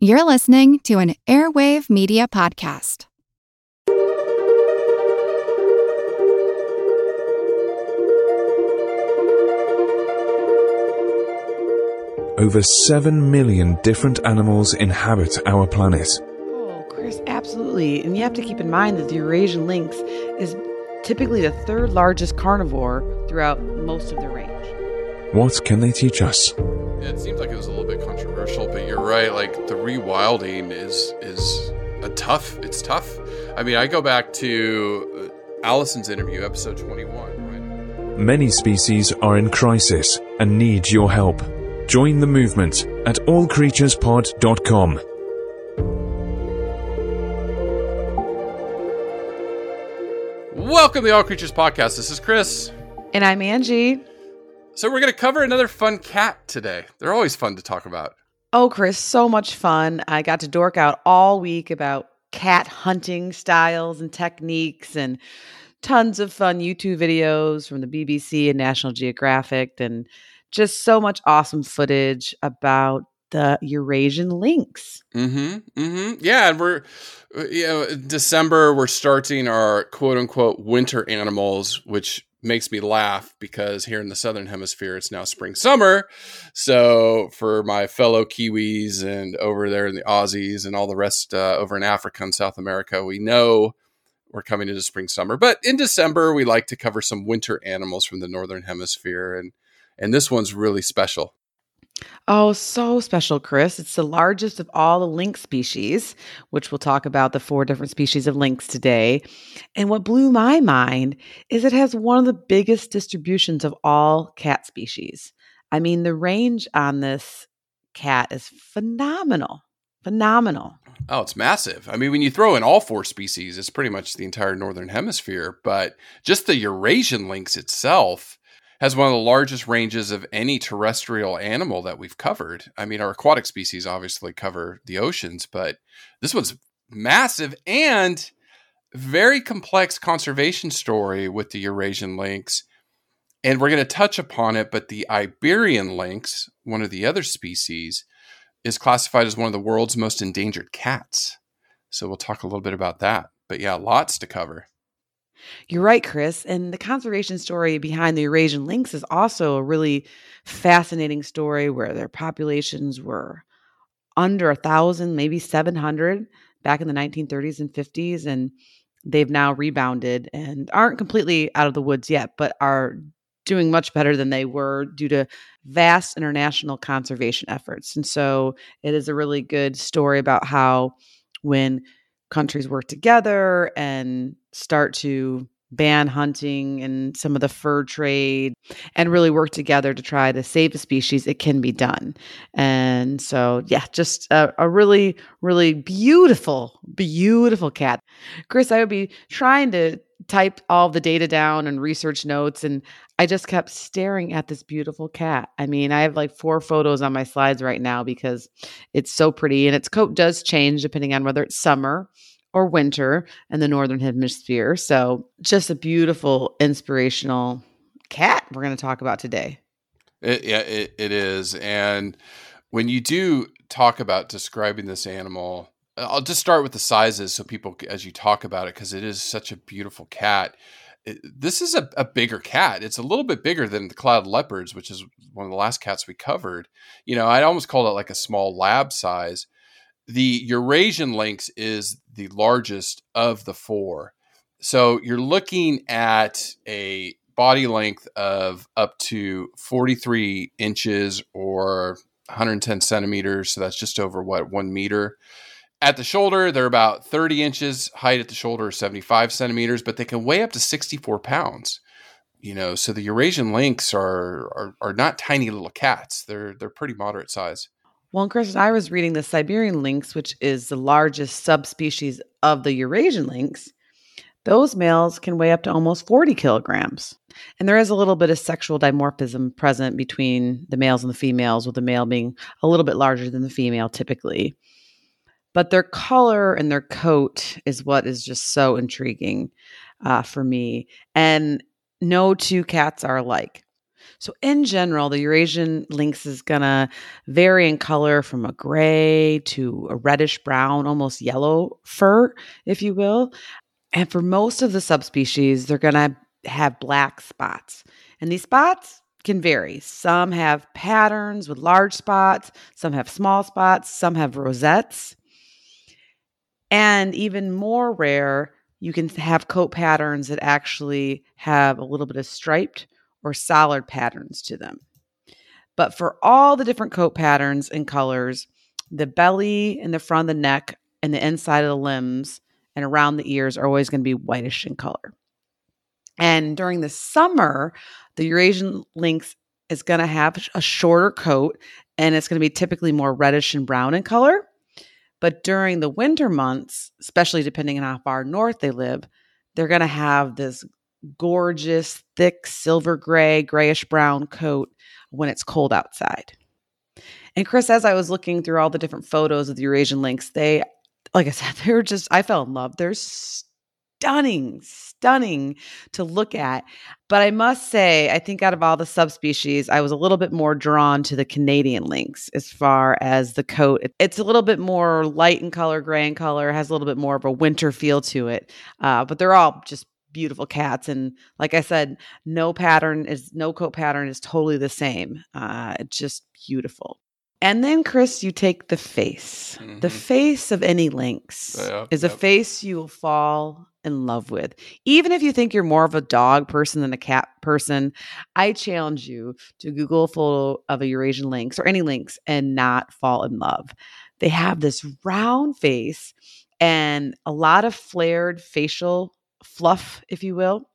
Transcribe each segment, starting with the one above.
You're listening to an Airwave Media Podcast. Over 7 million different animals inhabit our planet. Oh, Chris, absolutely. And you have to keep in mind that the Eurasian lynx is typically the third largest carnivore throughout most of the range. What can they teach us? Yeah, it seems like it was a little bit controversial, but you're right. Like the rewilding is is a tough. It's tough. I mean, I go back to uh, Allison's interview, episode 21. Right? Many species are in crisis and need your help. Join the movement at allcreaturespod.com. Welcome to the All Creatures Podcast. This is Chris. And I'm Angie. So we're going to cover another fun cat today. They're always fun to talk about. Oh, Chris, so much fun. I got to dork out all week about cat hunting styles and techniques and tons of fun YouTube videos from the BBC and National Geographic and just so much awesome footage about the Eurasian lynx. Mm-hmm. Mm-hmm. Yeah, and we're uh, you know December we're starting our quote unquote winter animals, which makes me laugh because here in the southern hemisphere it's now spring summer. So for my fellow Kiwis and over there in the Aussies and all the rest uh, over in Africa and South America, we know we're coming into spring summer. But in December we like to cover some winter animals from the northern hemisphere and and this one's really special. Oh, so special, Chris. It's the largest of all the lynx species, which we'll talk about the four different species of lynx today. And what blew my mind is it has one of the biggest distributions of all cat species. I mean, the range on this cat is phenomenal. Phenomenal. Oh, it's massive. I mean, when you throw in all four species, it's pretty much the entire northern hemisphere. But just the Eurasian lynx itself has one of the largest ranges of any terrestrial animal that we've covered. I mean, our aquatic species obviously cover the oceans, but this one's massive and very complex conservation story with the Eurasian lynx. And we're going to touch upon it, but the Iberian lynx, one of the other species, is classified as one of the world's most endangered cats. So we'll talk a little bit about that. But yeah, lots to cover. You're right, Chris. And the conservation story behind the Eurasian lynx is also a really fascinating story where their populations were under a thousand, maybe 700 back in the 1930s and 50s. And they've now rebounded and aren't completely out of the woods yet, but are doing much better than they were due to vast international conservation efforts. And so it is a really good story about how when countries work together and start to ban hunting and some of the fur trade and really work together to try to save a species, it can be done. And so, yeah, just a, a, really, really beautiful, beautiful cat. Chris, I would be trying to type all the data down and research notes, and I just kept staring at this beautiful cat. I mean, I have like four photos on my slides right now because it's so pretty, and its coat does change depending on whether it's summer or winter in the northern hemisphere. So, just a beautiful, inspirational cat we're going to talk about today. It, yeah, it, it is. And when you do talk about describing this animal, I'll just start with the sizes so people, as you talk about it, because it is such a beautiful cat. It, this is a, a, bigger cat. It's a little bit bigger than the cloud leopards, which is one of the last cats we covered. You know, I almost called it like a small lab size. The Eurasian lynx is the largest of the four. So you're looking at a body length of up to 43 inches or 110 centimeters. So that's just over what, one meter. At the shoulder, they're about 30 inches. Height at the shoulder 75 centimeters, but they can weigh up to 64 pounds. You know, so the Eurasian lynx are, are are not tiny little cats. They're they're pretty moderate size. Well, Chris, I was reading the Siberian lynx, which is the largest subspecies of the Eurasian lynx. Those males can weigh up to almost 40 kilograms. And there is a little bit of sexual dimorphism present between the males and the females, with the male being a little bit larger than the female typically. But their color and their coat is what is just so intriguing uh, for me. And no two cats are alike. So, in general, the Eurasian lynx is going to vary in color from a gray to a reddish brown, almost yellow fur, if you will. And for most of the subspecies, they're going to have black spots. And these spots can vary. Some have patterns with large spots, some have small spots, some have rosettes. And even more rare, you can have coat patterns that actually have a little bit of striped or solid patterns to them. But for all the different coat patterns and colors, the belly and the front of the neck and the inside of the limbs and around the ears are always going to be whitish in color. And during the summer, the Eurasian lynx is going to have a shorter coat and it's going to be typically more reddish and brown in color. But during the winter months, especially depending on how far north they live, they're going to have this gorgeous, thick, silver gray, grayish brown coat when it's cold outside. And Chris, as I was looking through all the different photos of the Eurasian lynx, they, like I said, they were just, I fell in love. They're stunning, stunning to look at. But I must say, I think out of all the subspecies, I was a little bit more drawn to the Canadian lynx as far as the coat. It's a little bit more light in color, gray in color, has a little bit more of a winter feel to it. Uh, but they're all just beautiful cats and like i said no pattern is no coat pattern is totally the same uh just beautiful and then, Chris, you take the face. Mm-hmm. The face of any lynx yeah, is yep. a face you will fall in love with. Even if you think you're more of a dog person than a cat person, I challenge you to Google a photo of a Eurasian lynx or any lynx and not fall in love. They have this round face and a lot of flared facial fluff, if you will.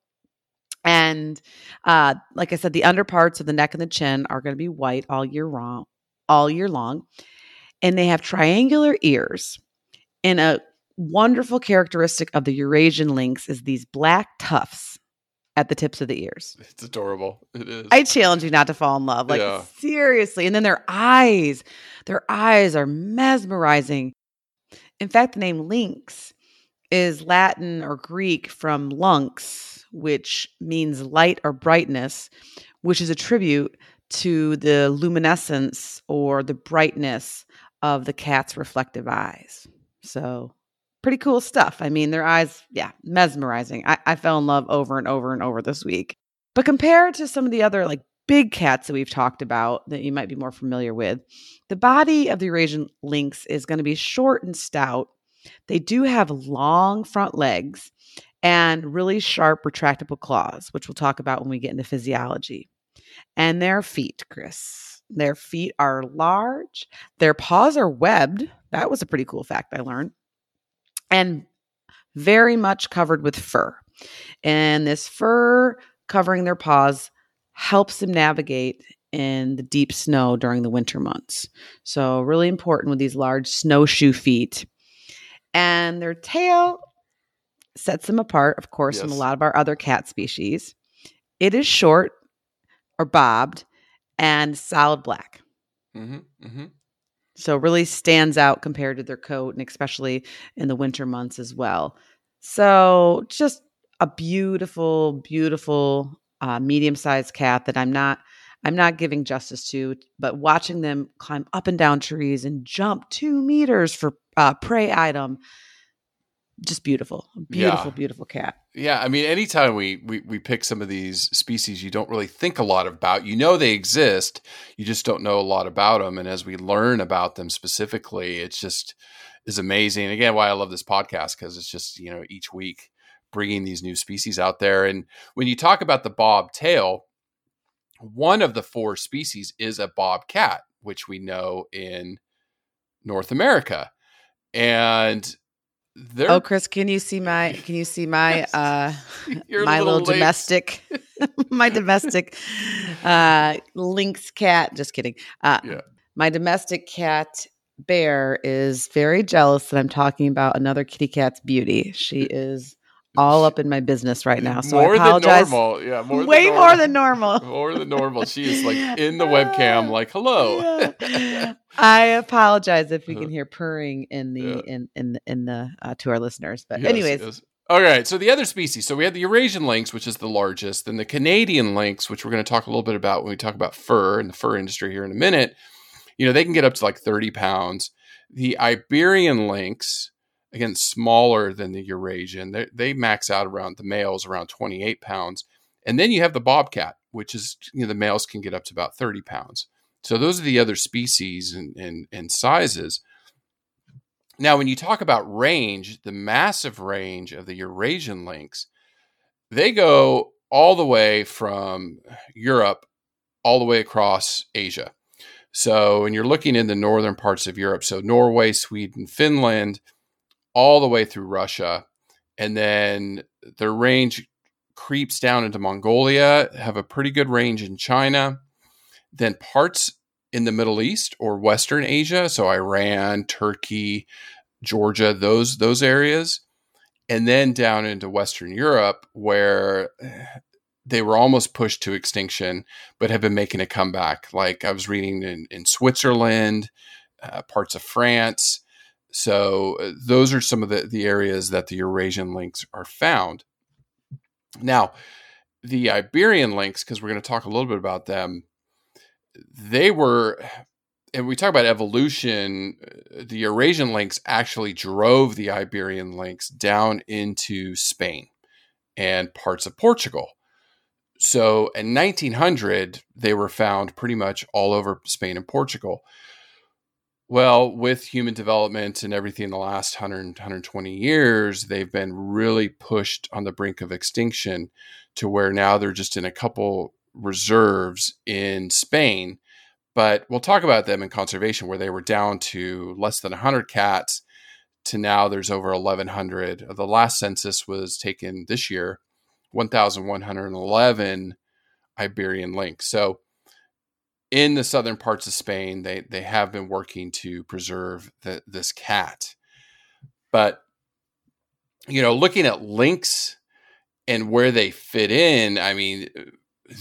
And uh, like I said, the underparts of the neck and the chin are going to be white all year long all year long. And they have triangular ears. And a wonderful characteristic of the Eurasian lynx is these black tufts at the tips of the ears. It's adorable. It is. I challenge you not to fall in love. Like yeah. seriously. And then their eyes, their eyes are mesmerizing. In fact, the name lynx is Latin or Greek from lux, which means light or brightness, which is a tribute to the luminescence or the brightness of the cat's reflective eyes. So, pretty cool stuff. I mean, their eyes, yeah, mesmerizing. I, I fell in love over and over and over this week. But compared to some of the other like big cats that we've talked about that you might be more familiar with, the body of the Eurasian lynx is going to be short and stout. They do have long front legs and really sharp retractable claws, which we'll talk about when we get into physiology and their feet, Chris. Their feet are large. Their paws are webbed. That was a pretty cool fact I learned. And very much covered with fur. And this fur covering their paws helps them navigate in the deep snow during the winter months. So, really important with these large snowshoe feet. And their tail sets them apart, of course, yes. from a lot of our other cat species. It is short, or bobbed and solid black. Mm-hmm, mm-hmm. So really stands out compared to their coat, and especially in the winter months as well. So just a beautiful, beautiful uh, medium-sized cat that I'm not I'm not giving justice to, but watching them climb up and down trees and jump two meters for uh, prey item just beautiful beautiful yeah. beautiful cat. Yeah i mean anytime we, we we pick some of these species you don't really think a lot about you know they exist you just don't know a lot about them and as we learn about them specifically it's just is amazing. Again why i love this podcast because it's just you know each week bringing these new species out there. And when you talk about the bobtail, one of the four species is a bobcat, which we know in north america and they're... Oh, Chris, can you see my can you see my uh my little, little domestic my domestic uh lynx cat just kidding. Uh yeah. my domestic cat bear is very jealous that I'm talking about another kitty cat's beauty. She is all up in my business right now. So more I apologize. Than normal. Yeah, more way than more than normal. more than normal. She is like in the webcam, like hello. Yeah. I apologize if we can uh-huh. hear purring in the yeah. in in in the uh, to our listeners. But yes, anyways. Yes. All right. So the other species. So we have the Eurasian lynx, which is the largest, then the Canadian lynx, which we're going to talk a little bit about when we talk about fur and the fur industry here in a minute. You know, they can get up to like 30 pounds. The Iberian lynx, again, smaller than the Eurasian, they, they max out around the males around 28 pounds. And then you have the bobcat, which is, you know, the males can get up to about 30 pounds. So those are the other species and, and, and sizes. Now, when you talk about range, the massive range of the Eurasian lynx, they go all the way from Europe all the way across Asia. So, when you're looking in the northern parts of Europe, so Norway, Sweden, Finland, all the way through Russia, and then their range creeps down into Mongolia, have a pretty good range in China, then parts in the Middle East or Western Asia, so Iran, Turkey, Georgia, those those areas, and then down into Western Europe where they were almost pushed to extinction, but have been making a comeback. Like I was reading in, in Switzerland, uh, parts of France. So uh, those are some of the, the areas that the Eurasian lynx are found. Now, the Iberian lynx, because we're going to talk a little bit about them, they were, and we talk about evolution, uh, the Eurasian lynx actually drove the Iberian lynx down into Spain and parts of Portugal. So in 1900, they were found pretty much all over Spain and Portugal. Well, with human development and everything in the last 100, 120 years, they've been really pushed on the brink of extinction to where now they're just in a couple reserves in Spain. But we'll talk about them in conservation, where they were down to less than 100 cats to now there's over 1,100. The last census was taken this year 1,111 Iberian lynx. So, in the southern parts of Spain, they they have been working to preserve the, this cat. But you know, looking at lynx and where they fit in, I mean,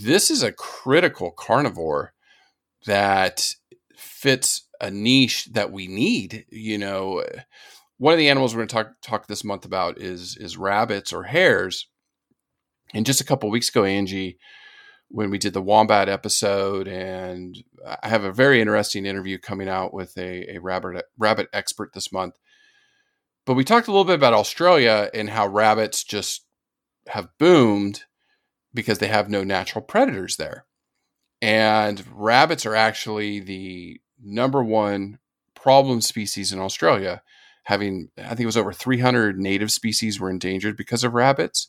this is a critical carnivore that fits a niche that we need. You know, one of the animals we're going to talk talk this month about is is rabbits or hares and just a couple weeks ago, Angie, when we did the wombat episode, and I have a very interesting interview coming out with a, a rabbit rabbit expert this month. But we talked a little bit about Australia and how rabbits just have boomed because they have no natural predators there. And rabbits are actually the number one problem species in Australia, having, I think it was over 300 native species were endangered because of rabbits.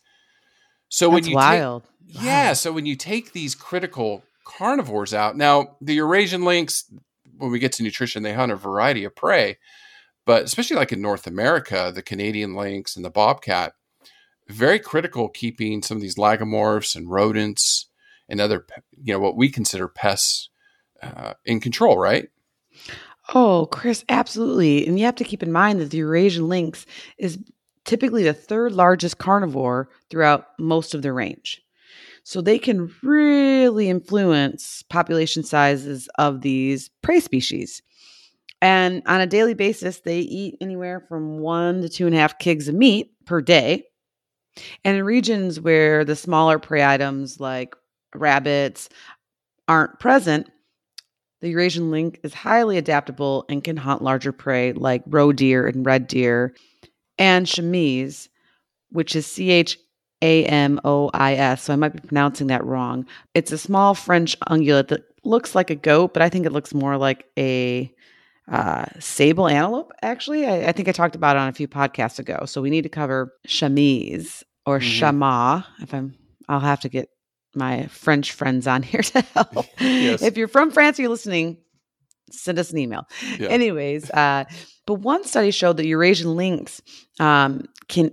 So That's when you wild. Take, yeah, so when you take these critical carnivores out, now the Eurasian lynx, when we get to nutrition, they hunt a variety of prey, but especially like in North America, the Canadian lynx and the bobcat, very critical keeping some of these lagomorphs and rodents and other, you know, what we consider pests uh, in control, right? Oh, Chris, absolutely. And you have to keep in mind that the Eurasian lynx is typically the third largest carnivore throughout most of their range. So they can really influence population sizes of these prey species. And on a daily basis, they eat anywhere from one to two and a half kgs of meat per day. And in regions where the smaller prey items like rabbits aren't present, the Eurasian lynx is highly adaptable and can hunt larger prey like roe deer and red deer and chamois, which is C H A M O I S. So I might be pronouncing that wrong. It's a small French ungulate that looks like a goat, but I think it looks more like a uh, sable antelope. Actually, I, I, think I talked about it on a few podcasts ago. So we need to cover chamois or mm-hmm. If I'm, I'll have to get my French friends on here to help. yes. If you're from France, you're listening. Send us an email. Yeah. Anyways, uh, but one study showed that Eurasian lynx um, can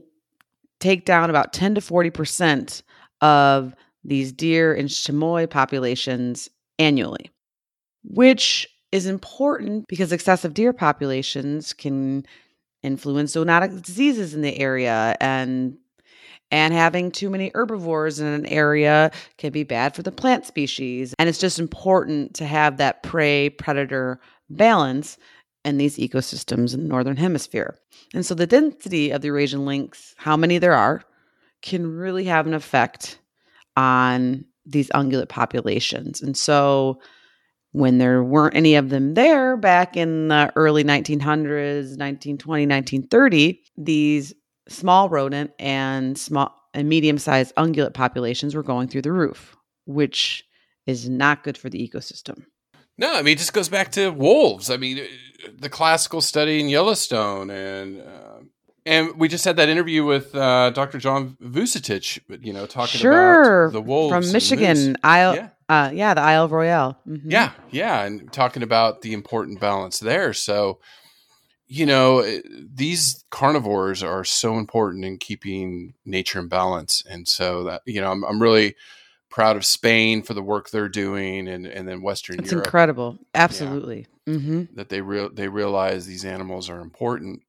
take down about 10 to 40% of these deer and chamois populations annually, which is important because excessive deer populations can influence zoonotic diseases in the area and and having too many herbivores in an area can be bad for the plant species and it's just important to have that prey predator balance in these ecosystems in the northern hemisphere. And so the density of the Eurasian lynx, how many there are, can really have an effect on these ungulate populations. And so when there weren't any of them there back in the early 1900s, 1920, 1930, these small rodent and small and medium-sized ungulate populations were going through the roof, which is not good for the ecosystem. No, I mean, it just goes back to wolves. I mean, the classical study in Yellowstone, and uh, and we just had that interview with uh, Dr. John Vucetich, you know, talking sure. about the wolves from Michigan, Isle, Yeah. uh, yeah, the Isle of Royale. Mhm. Yeah, yeah, and talking about the important balance there. So, you know, these carnivores are so important in keeping nature in balance, and so that you know, I'm, I'm really proud of Spain for the work they're doing, and and then Western Europe. it's Europe incredible. Absolutely. hmm that they real they realize these animals are important.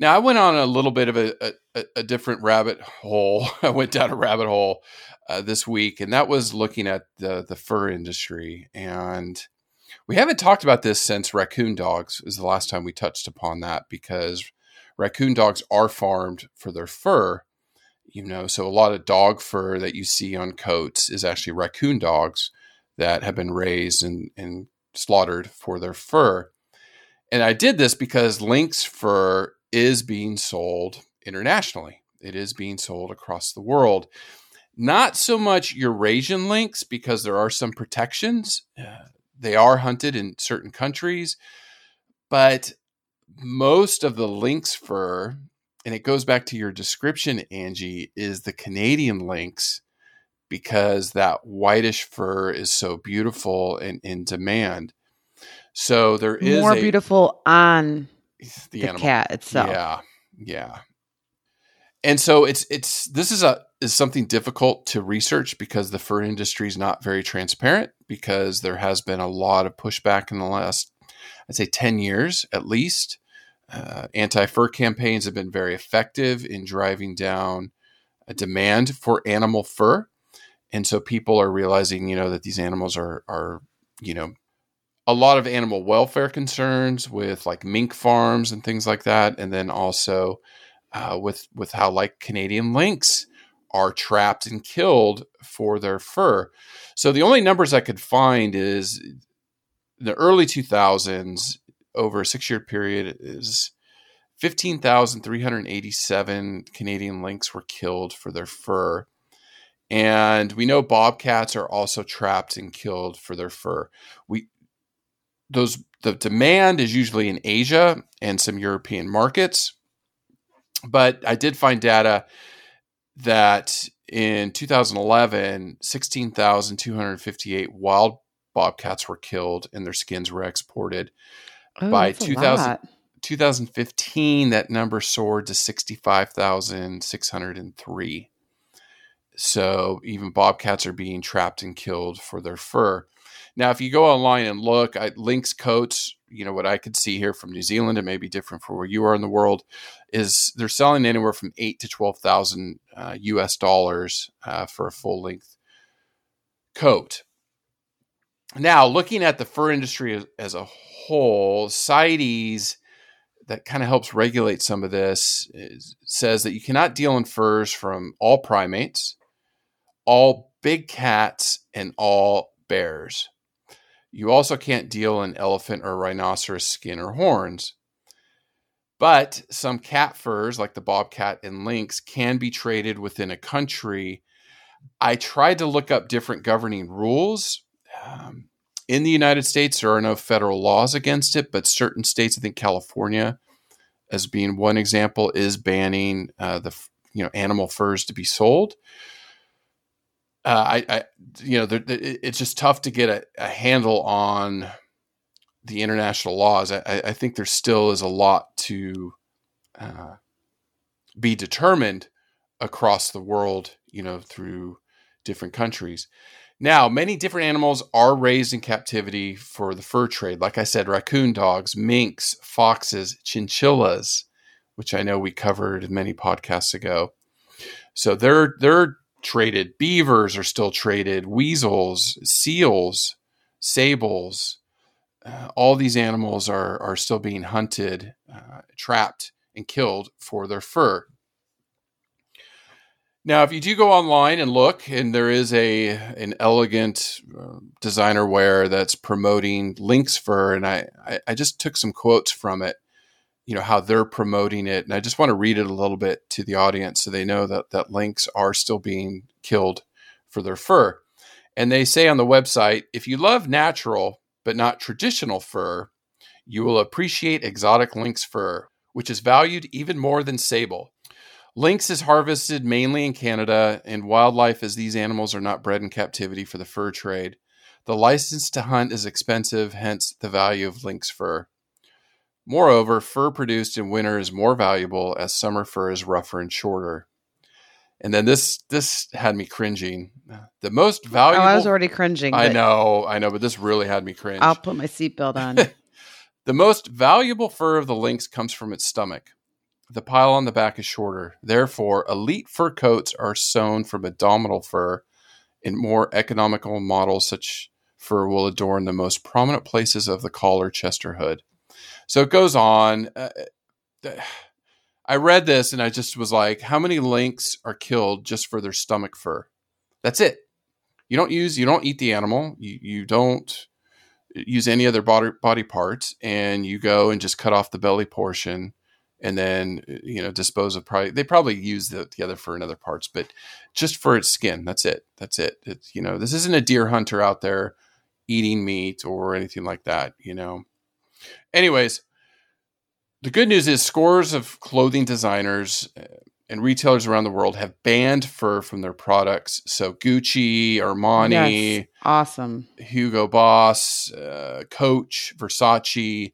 Now, I went on a little bit of a, a, a different rabbit hole. I went down a rabbit hole uh, this week, and that was looking at the the fur industry. And we haven't talked about this since raccoon dogs is the last time we touched upon that because raccoon dogs are farmed for their fur. You know, so a lot of dog fur that you see on coats is actually raccoon dogs that have been raised and, and slaughtered for their fur. And I did this because lynx fur is being sold internationally. It is being sold across the world. Not so much Eurasian lynx because there are some protections. They are hunted in certain countries, but most of the lynx fur, and it goes back to your description, Angie, is the Canadian lynx because that whitish fur is so beautiful and in demand. So there is More a, beautiful on the, the animal. cat itself. Yeah, yeah. And so it's it's this is a is something difficult to research because the fur industry is not very transparent because there has been a lot of pushback in the last I'd say 10 years at least. Uh, anti-fur campaigns have been very effective in driving down a demand for animal fur. And so people are realizing, you know, that these animals are are, you know, a lot of animal welfare concerns with like mink farms and things like that, and then also uh, with with how like Canadian lynx are trapped and killed for their fur. So the only numbers I could find is the early 2000s over a six year period is 15,387 Canadian lynx were killed for their fur. And we know bobcats are also trapped and killed for their fur. We those the demand is usually in Asia and some European markets. But I did find data that in 2011, 16,258 wild bobcats were killed and their skins were exported. Oh, By that's 2000 2015, that number soared to 65,603. So even bobcats are being trapped and killed for their fur. Now, if you go online and look at lynx coats, you know what I could see here from New Zealand, it may be different for where you are in the world, is they're selling anywhere from eight to twelve thousand uh, U.S. dollars uh, for a full length coat. Now, looking at the fur industry as, as a whole, CITES that kind of helps regulate some of this is, says that you cannot deal in furs from all primates, all big cats, and all bears. You also can't deal in elephant or rhinoceros skin or horns. But some cat furs, like the bobcat and lynx, can be traded within a country. I tried to look up different governing rules. Um, in the United States, there are no federal laws against it, but certain states, I think California, as being one example, is banning uh, the you know animal furs to be sold. Uh, I, I, you know, there, it- it's just tough to get a, a handle on the international laws. I, I I think there still is a lot to uh, be determined across the world, you know, through different countries. Now, many different animals are raised in captivity for the fur trade. Like I said, raccoon dogs, minks, foxes, chinchillas, which I know we covered many podcasts ago. So they're they're traded. Beavers are still traded. Weasels, seals, sables, uh, all these animals are are still being hunted, uh, trapped, and killed for their fur. Now, if you do go online and look, and there is a an elegant uh, designer wear that's promoting lynx fur, and I, I, I just took some quotes from it, you know how they're promoting it, and I just want to read it a little bit to the audience so they know that that lynx are still being killed for their fur. And they say on the website, if you love natural but not traditional fur, you will appreciate exotic lynx fur, which is valued even more than sable. Lynx is harvested mainly in Canada, and wildlife as these animals are not bred in captivity for the fur trade. The license to hunt is expensive, hence the value of lynx fur. Moreover, fur produced in winter is more valuable as summer fur is rougher and shorter. And then this this had me cringing. The most valuable. Oh, I was already cringing. I know, I know, but this really had me cringe. I'll put my seatbelt on. The most valuable fur of the lynx comes from its stomach. The pile on the back is shorter. Therefore, elite fur coats are sewn from abdominal fur. In more economical models, such fur will adorn the most prominent places of the collar, chest, or hood. So it goes on. Uh, uh I read this and I just was like, how many lynx are killed just for their stomach fur? That's it. You don't use, you don't eat the animal. You, you don't uh, use any other body, body parts and you go and just cut off the belly portion and then uh, you know dispose of probably they probably use the, the other fur in other parts but just for its skin that's it that's it it's you know this isn't a deer hunter out there eating meat or anything like that you know anyways the good news is scores of clothing designers uh, and retailers around the world have banned fur from their products so gucci armani yes. Awesome. hugo boss uh, coach versace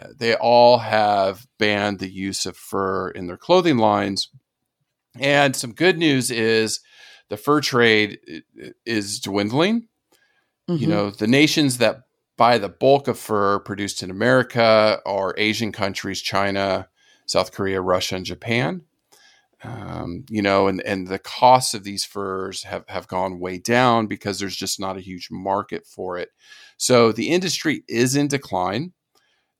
uh, they all have banned the use of fur in their clothing lines. And some good news is the fur trade is dwindling. You Mhm. know, the nations that buy the bulk of fur produced in America are Asian countries, China, South Korea, Russia, and Japan. Um, you know, and, and the costs of these furs have, have gone way down because there's just not a huge market for it. So the industry is in decline.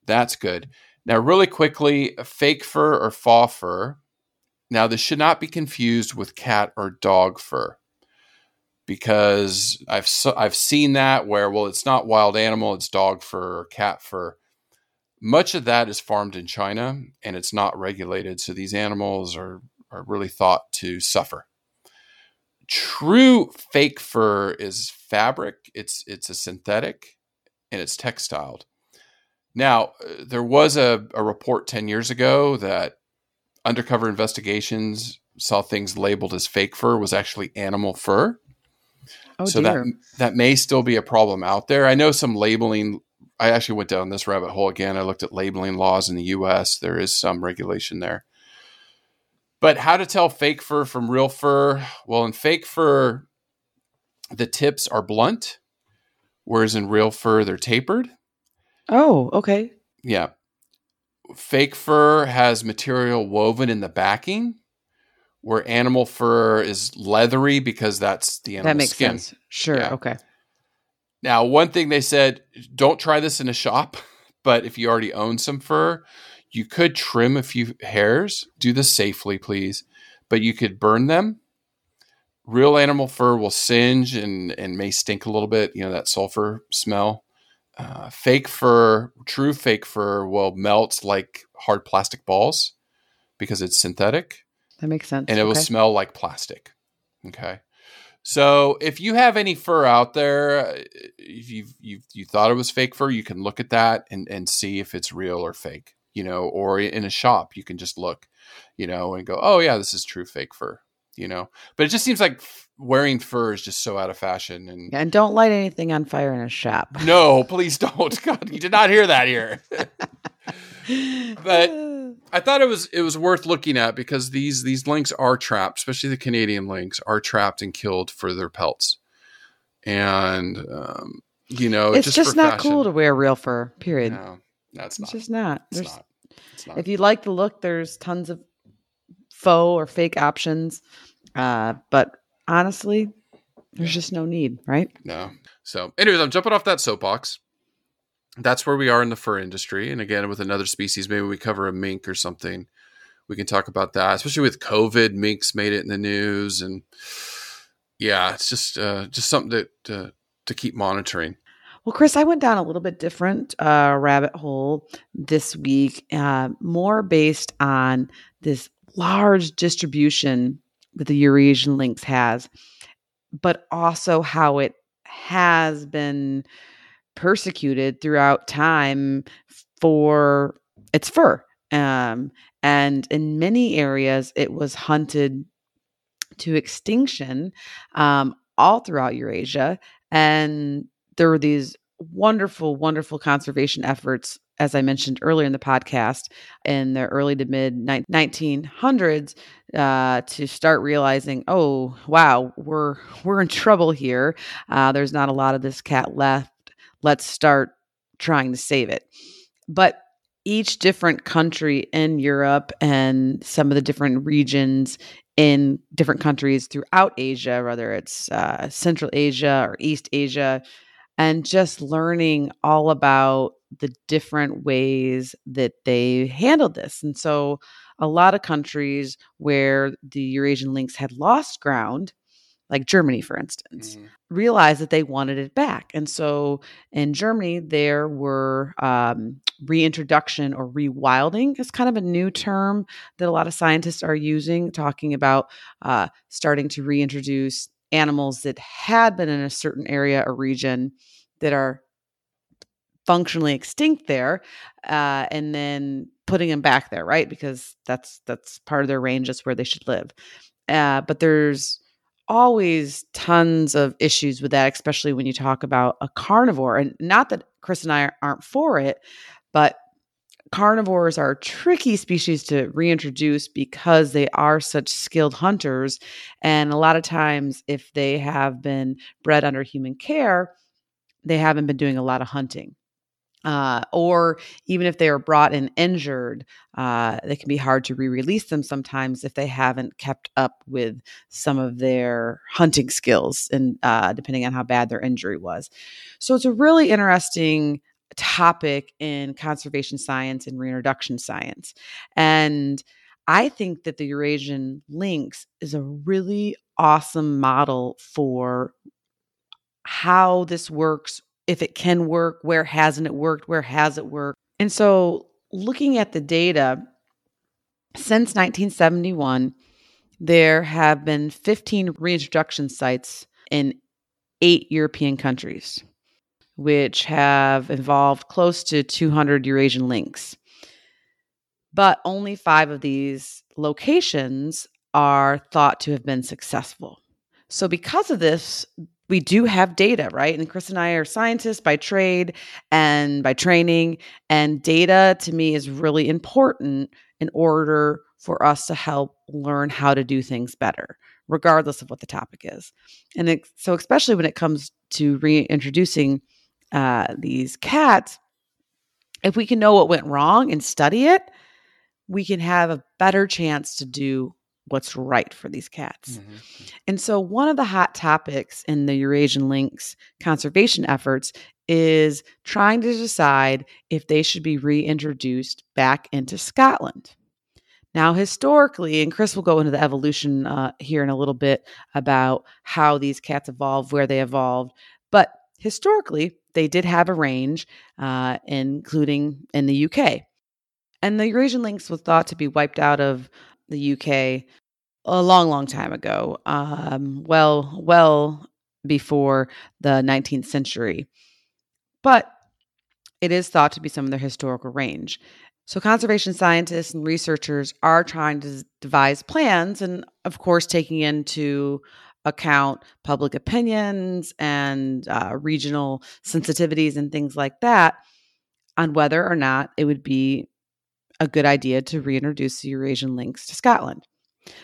That's good. Now, really quickly, fake fur or faux fur. Now, this should not be confused with cat or dog fur because I've I've seen that where well, it's not wild animal, it's dog fur or cat fur. Much of that is farmed in China and it's not regulated, so these animals are are really thought to suffer. True fake fur is fabric. It's it's a synthetic and it's textiled. Now, uh, there was a, a report 10 years ago that undercover investigations saw things labeled as fake fur was actually animal fur. Oh so dear. that that may still be a problem out there. I know some labeling I actually went down this rabbit hole again. I looked at labeling laws in the US. There is some regulation there. But how to tell fake fur from real fur? Well, in fake fur the tips are blunt, whereas in real fur they're tapered. oh, okay. Yeah. Fake fur has material woven in the backing, where animal fur is leathery because that's the animal That makes skin. sense. Sure. Yeah. Okay. Now, one thing they said, don't try this in a shop, but if you already own some fur, you could trim a few hairs. Do this safely, please. But you could burn them. Real animal fur will singe and, and may stink a little bit, you know, that sulfur smell. Uh, fake fur, true fake fur will melt like hard plastic balls because it's synthetic That makes sense. and it will smell like plastic. Okay. So if you have any fur out there, uh, if you you you thought it was fake fur, you can look at that and and see if it's real or fake. You know, or in a shop, you can just look, you know, and go, oh yeah, this is true fake fur. You know, but it just seems like wearing fur is just so out of fashion. And and don't light anything on fire in a shop. no, please don't. God, you did not hear that here. But- I thought it was it was worth looking at because these these lynx are trapped, especially the Canadian lynx, are trapped and killed for their pelts, and um, you know it's just, just, not fashion. cool to wear real fur. Period. No, no, it's it's not. just not. it's There's not. It's not. if you like the look, there's tons of faux or fake options. Uh, but honestly, there's just no need, right? no. So, anyways, I'm jumping off that soapbox. That's where we are in the fur industry. And again, with another species, maybe we cover a mink or something. We can talk about that, especially with COVID. Minks made it in the news, and yeah, it's just uh, just something that to, to keep monitoring. Well, Chris, I went down a little bit different uh, rabbit hole this week, uh, more based on this large distribution that the Eurasian lynx has, but also how it has been persecuted throughout time for its fur. Um, and in many areas, it was hunted to extinction um, all throughout Eurasia. And there were these wonderful, wonderful conservation efforts, as I mentioned earlier in the podcast, in the early to mid 1900s, uh, to start realizing, oh wow, we're we're in trouble here. Uh, there's not a lot of this cat left. Let's start trying to save it. But each different country in Europe and some of the different regions in different countries throughout Asia, whether it's uh, Central Asia or East Asia, and just learning all about the different ways that they handled this. And so, a lot of countries where the Eurasian lynx had lost ground, like Germany, for instance, mm-hmm. realized that they wanted it back. And so, in Germany, there were um, reintroduction or rewilding is kind of a new term that a lot of scientists are using, talking about uh, starting to reintroduce animals that had been in a certain area or region that are functionally extinct there uh, and then putting them back there right because that's that's part of their range that's where they should live uh, but there's always tons of issues with that especially when you talk about a carnivore and not that chris and i aren't for it but carnivores are tricky species to reintroduce because they are such skilled hunters and a lot of times if they have been bred under human care they haven't been doing a lot of hunting. Uh, or even if they are brought in injured, uh, it can be hard to re-release them sometimes if they haven't kept up with some of their hunting skills, and uh, depending on how bad their injury was. So it's a really interesting topic in conservation science and reintroduction science, and I think that the Eurasian lynx is a really awesome model for how this works, if it can work, where hasn't it worked, where has it worked. And so, looking at the data, since 1971, there have been 15 reintroduction sites in eight European countries, which have involved close to 200 Eurasian lynx. But only five of these locations are thought to have been successful. So, because of this, we do have data, right? And Chris and I are scientists by trade and by training. And data to me is really important in order for us to help learn how to do things better, regardless of what the topic is. And it, so, especially when it comes to reintroducing uh, these cats, if we can know what went wrong and study it, we can have a better chance to do what's right for these cats. Mm-hmm. And so, one of the hot topics in the Eurasian lynx conservation efforts is trying to decide if they should be reintroduced back into Scotland. Now, historically, and Chris will go into the evolution uh, here in a little bit about how these cats evolved, where they evolved, but historically, they did have a range, uh, including in the UK. And the Eurasian lynx was thought to be wiped out of the UK a long, long time ago, um, well, well before the 19th century. But it is thought to be some of their historical range. So, conservation scientists and researchers are trying to devise plans, and of course, taking into account public opinions and uh, regional sensitivities and things like that on whether or not it would be a good idea to reintroduce the Eurasian lynx to Scotland.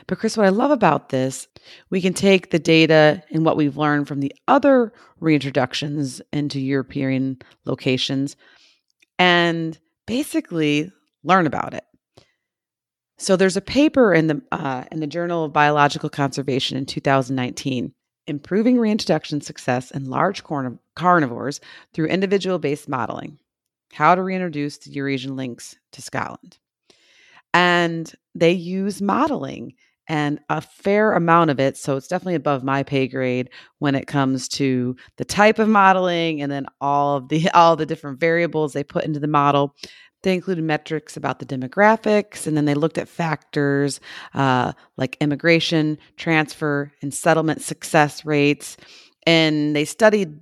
But, Chris, what I love about this, we can take the data and what we've learned from the other reintroductions into European locations and basically learn about it. So, there's a paper in the, uh, in the Journal of Biological Conservation in 2019 improving reintroduction success in large carnivores through individual based modeling. how to reintroduce the Eurasian lynx to Scotland. And they use modeling and a fair amount of it. So it's definitely above my pay grade when it comes to the type of modeling and then all of the all the different variables they put into the model. They included metrics about the demographics, and then they looked at factors uh, like immigration, transfer, and settlement success rates. And they studied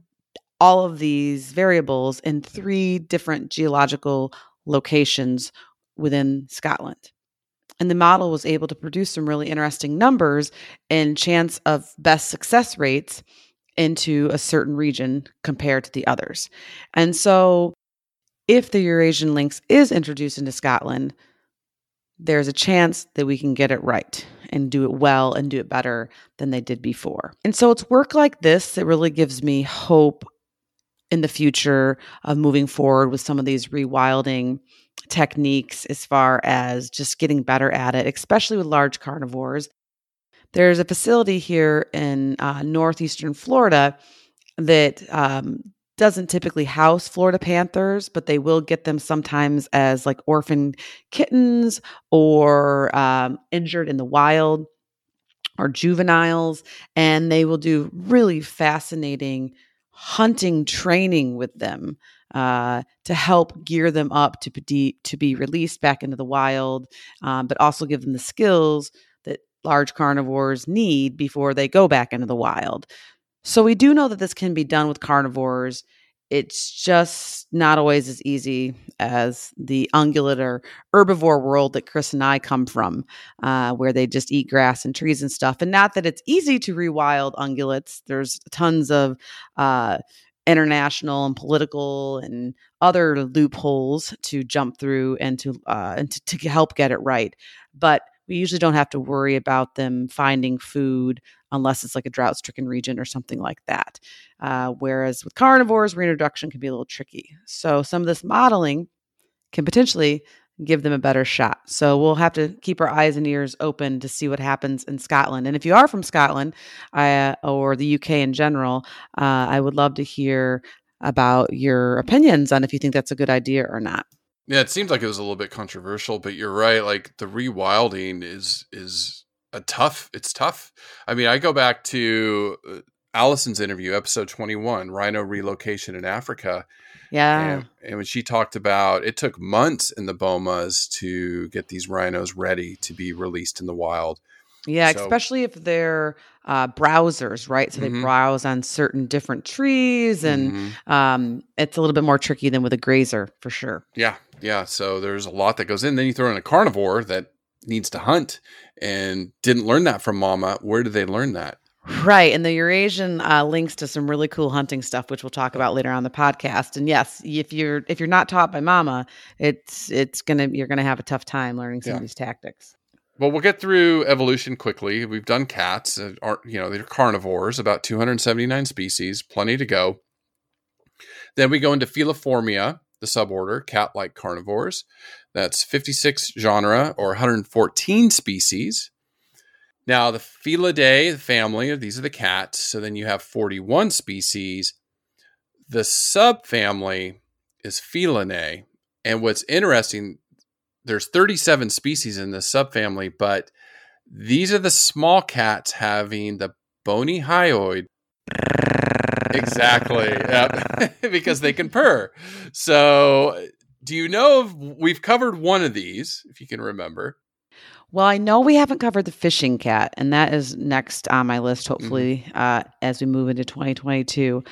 all of these variables in three different geological locations within Scotland. And the model was able to produce some really interesting numbers and chance of best success rates into a certain region compared to the others. And so, if the Eurasian lynx is introduced into Scotland, there's a chance that we can get it right and do it well and do it better than they did before. And so, it's work like this that really gives me hope in the future of moving forward with some of these rewilding techniques as far as just getting better at it, especially with large carnivores. There's a facility here in uh, northeastern Florida that um, doesn't typically house Florida panthers, but they will get them sometimes as like orphan kittens or um, injured in the wild or juveniles. And they will do really fascinating hunting training with them uh, to help gear them up to be, to be released back into the wild, um, but also give them the skills that large carnivores need before they go back into the wild. So we do know that this can be done with carnivores. It's just not always as easy as the ungulate or herbivore world that Chris and I come from, uh, where they just eat grass and trees and stuff. And not that it's easy to rewild ungulates. There's tons of uh, international and political and other loopholes to jump through and to uh, and to, to help get it right. But we usually don't have to worry about them finding food unless it's like a drought stricken region or something like that. Uh, whereas with carnivores, reintroduction can be a little tricky. So some of this modeling can potentially give them a better shot. So we'll have to keep our eyes and ears open to see what happens in Scotland. And if you are from Scotland uh, or the UK in general, uh, I would love to hear about your opinions on if you think that's a good idea or not. Yeah, it seems like it was a little bit controversial, but you're right. Like the rewilding is is a tough. It's tough. I mean, I go back to uh, Allison's interview, episode 21, rhino relocation in Africa, yeah. And, and, when she talked about it took months in the bomas to get these rhinos ready to be released in the wild. Yeah, so, especially if they're uh, browsers, right? So mm-hmm. they browse on certain different trees, and mm-hmm. um, it's a little bit more tricky than with a grazer for sure. Yeah, yeah. So there's a lot that goes in. Then you throw in a carnivore that needs to hunt and didn't learn that from mama. Where did they learn that? Right, and the Eurasian uh, lynx to some really cool hunting stuff, which we'll talk about later on the podcast. And yes, if you're if you're not taught by Mama, it's it's gonna you're gonna have a tough time learning some yeah. of these tactics. Well, we'll get through evolution quickly. We've done cats, uh, are you know they're carnivores, about 279 species, plenty to go. Then we go into Feliformia, the suborder, cat-like carnivores. That's 56 genera or 114 species. Now, the Felidae, family, these are the cats. So then you have 41 species. The subfamily is Felinae. And what's interesting, there's 37 species in the subfamily, but these are the small cats having the bony hyoid. Exactly. Yep. because they can purr. So, do you know if we've covered one of these, if you can remember? Well, I know we haven't covered the fishing cat, and that is next on my list, mm-hmm. hopefully, mm-hmm. uh, as we move into 2022.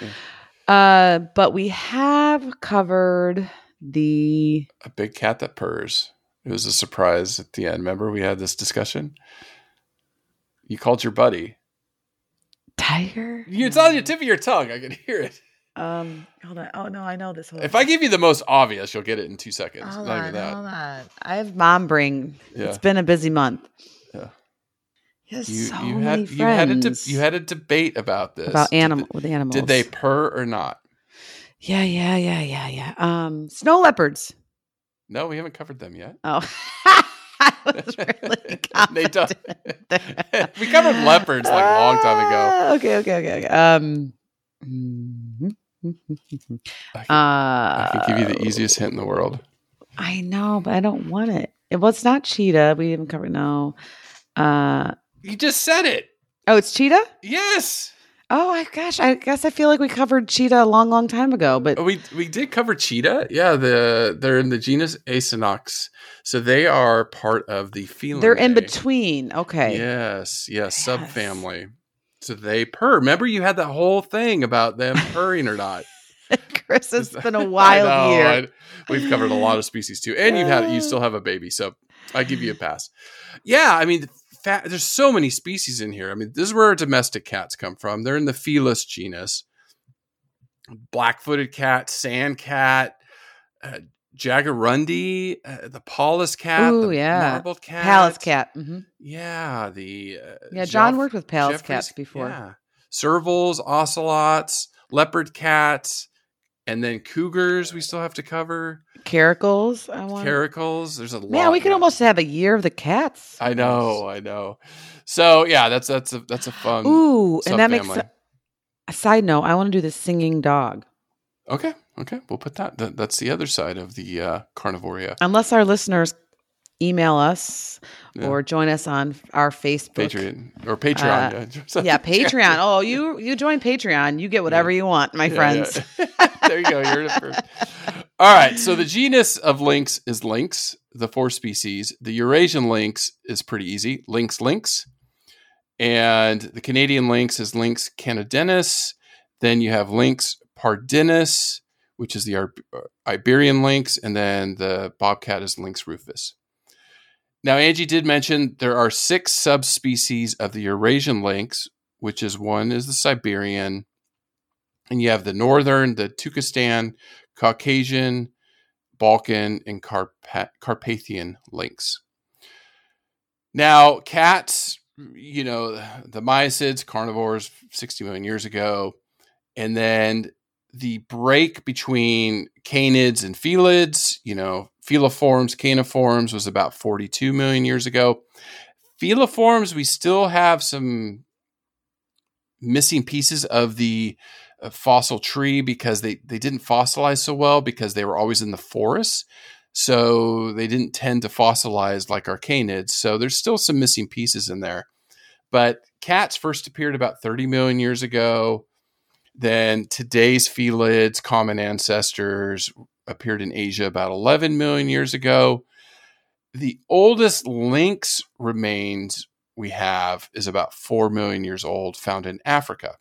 Uh, but we have covered the. A big cat that purrs. It was a surprise at the end. Remember, we had this discussion? You called your buddy. Tiger? It's on the tip of your tongue. I can hear it. Um, hold on. Oh no, I know this. Hold if. I give you the most obvious, you'll get it in two seconds. Hold Not on, that. Hold on. I have mom bring. Yeah. It's been a busy month. Yeah. You, so you had you had a de- you had a debate about this about animal with animals. Did they purr or not? Yeah, yeah, yeah, yeah, yeah. Um, snow leopards. No, we haven't covered them yet. Oh. I was really they don't. we covered leopards like a long time ago. Uh, okay, okay, okay, okay. Um, mm-hmm. I can, uh, I can give you the easiest hint in the world. I know, but I don't want it. It was not cheetah. We didn't cover no. Uh You just said it. oh, it's cheetah. Yes. Oh my gosh, I guess I feel like we covered cheetah a long, long time ago. But Oh, we we did cover cheetah. Yeah, the they're in the genus Acinonyx, so they are part of the felinae. they're in between. Okay. Yes, yes, Yes. subfamily. So they purr. Remember, you had that whole thing about them purring or not. Chris, it's been a wild know, year. I- we've covered a lot of species too, and you've had you still have a baby, so I give you a pass. Yeah, I mean, there's so many species in here. I mean, this is where our domestic cats come from. They're in the Felis genus. Black-footed cat, sand cat, uh, jaguarundi, uh, the Pallas cat, Ooh, the yeah. marbled cat, Pallas cat. hmm Yeah, the uh, Yeah, John Jeff- worked with Geoffroy's- cats before. Yeah. Servals, ocelots, leopard cats, and then cougars we still have to cover. Caracals. I want. Caracals. There's a lot. Man, we could almost have a year of the cats. I know, I know. So yeah, that's that's a that's a fun Ooh, and that makes subfamily. a side note. I want to do the singing dog. Okay, okay. We'll put that, that that's the other side of the uh carnivoria. Unless our listeners email us Yeah. or join us on our Facebook. Patreon or Patreon. Uh, Yeah, Patreon. Oh, you you join Patreon, you get whatever you want, my Yeah, friends. yeah. there you go. You heard it first. All right. So the genus of lynx is lynx, the four species. The Eurasian lynx is pretty easy. Lynx lynx. And the Canadian lynx is Lynx canadensis. Then you have Lynx pardinus, which is the Ar- uh, Iberian lynx. And then the bobcat is Lynx rufus. Now, Angie did mention there are six subspecies of the Eurasian lynx, which is one is the Siberian, and you have the northern, the Turkestan, Caucasian, Balkan, and Carpa- Carpathian lynx. Now, cats, you know, the Miacids, carnivores, 60 million years ago, and then the break between canids and felids, you know, feliforms, caniforms was about 42 million years ago. Feliforms, we still have some missing pieces of the uh, fossil tree because they, they didn't fossilize so well because they were always in the forests. So they didn't tend to fossilize like our canids. So there's still some missing pieces in there. But cats first appeared about 30 million years ago. Then today's felids, common ancestors, appeared in Asia about 11 million years ago. The oldest lynx remains we have is about 4 million years old, found in Africa.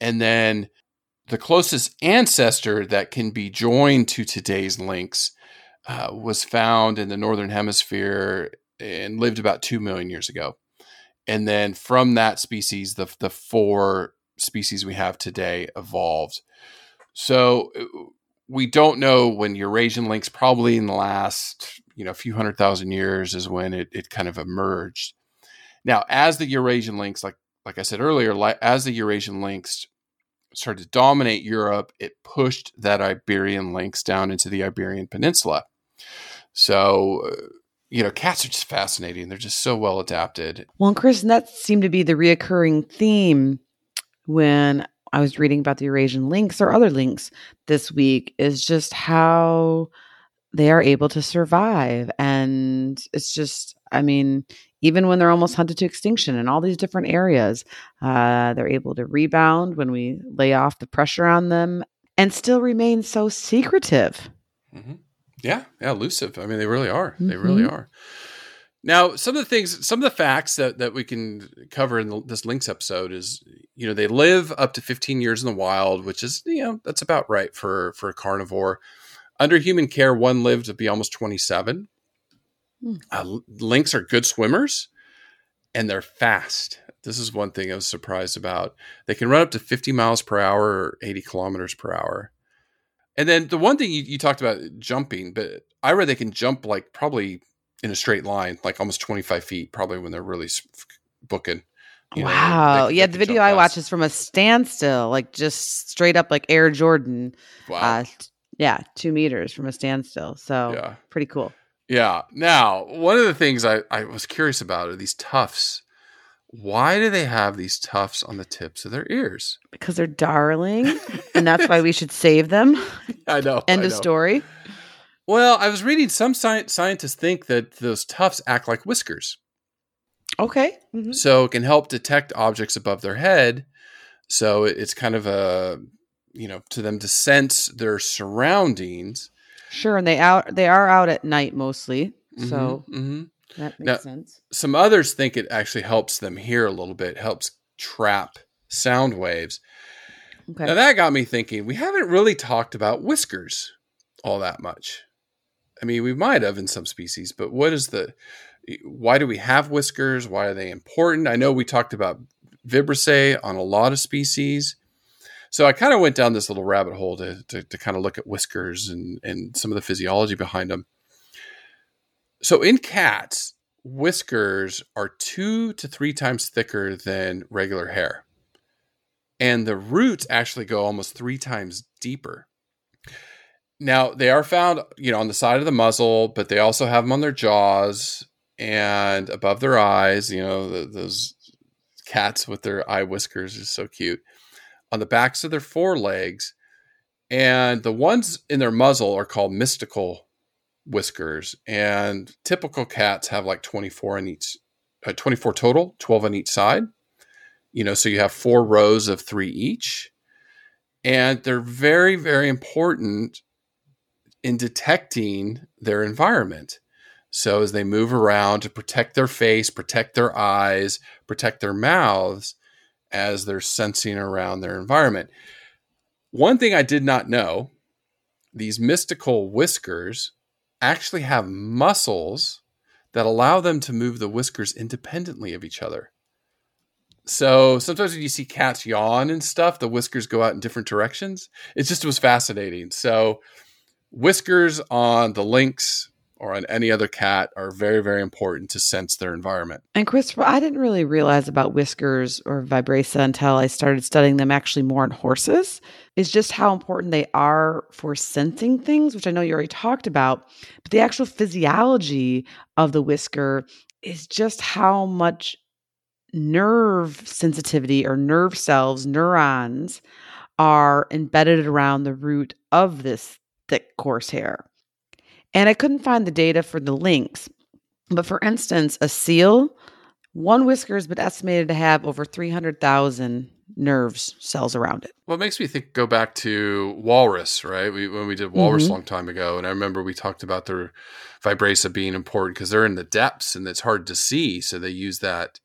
And then the closest ancestor that can be joined to today's lynx uh, was found in the northern hemisphere and lived about 2 million years ago. And then from that species, the, the four species we have today evolved. So uh, we don't know when Eurasian lynx, probably in the last you know a few hundred thousand years, is when it, it kind of emerged. Now, as the Eurasian lynx, like like I said earlier, like, as the Eurasian lynx started to dominate Europe, it pushed that Iberian lynx down into the Iberian Peninsula. So, uh, you know, cats are just fascinating. They're just so well adapted. Well, and Chris, and that seemed to be the reoccurring theme when I was reading about the Eurasian lynx or other lynx this week is just how they are able to survive. And it's just, I mean, even when they're almost hunted to extinction in all these different areas, uh, they're able to rebound when we lay off the pressure on them and still remain so secretive. Mm-hmm. Yeah, yeah, elusive. I mean, they really are. They really Mhm. are. Now, some of the things, some of the facts that, that we can cover in the, this Lynx episode is, you know, they live up to 15 years in the wild, which is, you know, that's about right for for a carnivore. Under human care, one lived to be almost 27. Hmm. Uh, lynx are good swimmers, and they're fast. This is one thing I was surprised about. They can run up to 50 miles per hour or 80 kilometers per hour. And then the one thing you, you talked about jumping, but I read they can jump like probably in a straight line, like almost 25 feet, probably when they're really booking. You know, they- wow. they- yeah, they the video I watched is from a standstill, like just straight up like Air Jordan. Wow. Uh, yeah, two meters from a standstill. So yeah. pretty cool. Yeah. Now, one of the things I, I was curious about are these tufts. why do they have these tufts on the tips of their ears? Because they're darling, and that's why we should save them. I know. End I of know. story. Well, I was reading some sci- scientists think that those tufts act like whiskers. Okay. Mhm. so it can help detect objects above their head so it's kind of a you know to them to sense their surroundings Sure, and they out they are out at night mostly, so Mhm, mhm. that makes Now- sense. some others think it actually helps them hear a little bit helps trap sound waves Okay. now that got me thinking we haven't really talked about whiskers all that much i mean we might have in some species but what is the eh, why do we have whiskers? Why are they important? I know we talked about vibrissae on a lot of species. So i kind of went down this little rabbit hole to, to, to kind of look at whiskers and, and some of the physiology behind them so in cats whiskers are two to three times thicker than regular hair. And the roots actually go almost three times deeper. Now they are found, you know, on the side of the muzzle, but they also have them on their jaws and above their eyes. You know, the, those cats with their eye whiskers is so cute. On the backs of their forelegs, and the ones in their muzzle are called mystacial whiskers. And typical cats have like twenty four on each, uh, twenty four total, twelve on each side you know so you have four rows of three each and they're very very important in detecting their environment so as they move around to protect their face protect their eyes protect their mouths as they're sensing around their environment one thing i did not know these mystacial whiskers actually have muscles that allow them to move the whiskers independently of each other so sometimes when you see cats yawn and stuff, the whiskers go out in different directions. It just was fascinating. So whiskers on the lynx or on any other cat are very, very important to sense their environment. And Christopher, I didn't really realize about whiskers or vibrissae until I started studying them actually more in horses. Is just how important they are for sensing things, which I know you already talked about. But the actual physiology of the whisker is just how much nerve sensitivity or nerve cells, neurons, are embedded around the root of this thick, coarse hair. And I couldn't find the data for the lynx, but for instance, a seal, one whisker has been estimated to have over 300,000 nerves cells around it. Well, it makes me think go back to walrus, right? We, when we did walrus Mhm. a long time ago, and I remember we talked about their vibrissae being important because they're in the depths and it's hard to see, so they use that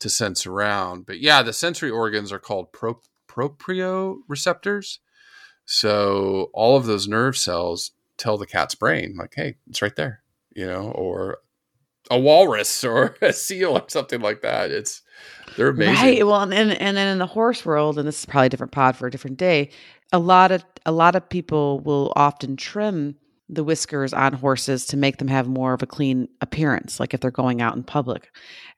to sense around. But yeah, the sensory organs are called pro- proprioceptors. So all of those nerve cells tell the cat's brain, like, "Hey, it's right there," you know, or a walrus or a seal or something like that. It's they're amazing. Right. Well, and, and then in the horse world, and this is probably a different pod for a different day. A lot of a lot of people will often trim the whiskers on horses to make them have more of a clean appearance, like if they're going out in public.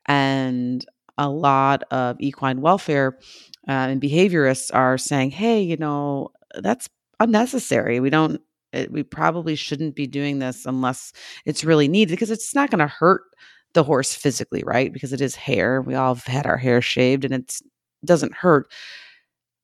And a lot of equine welfare uh, and behaviorists are saying, "Hey, you know, that's unnecessary. We don't. It, we probably shouldn't be doing this unless it's really needed because it's not going to hurt the horse physically, right? Because it is hair. We all have had our hair shaved, and it doesn't hurt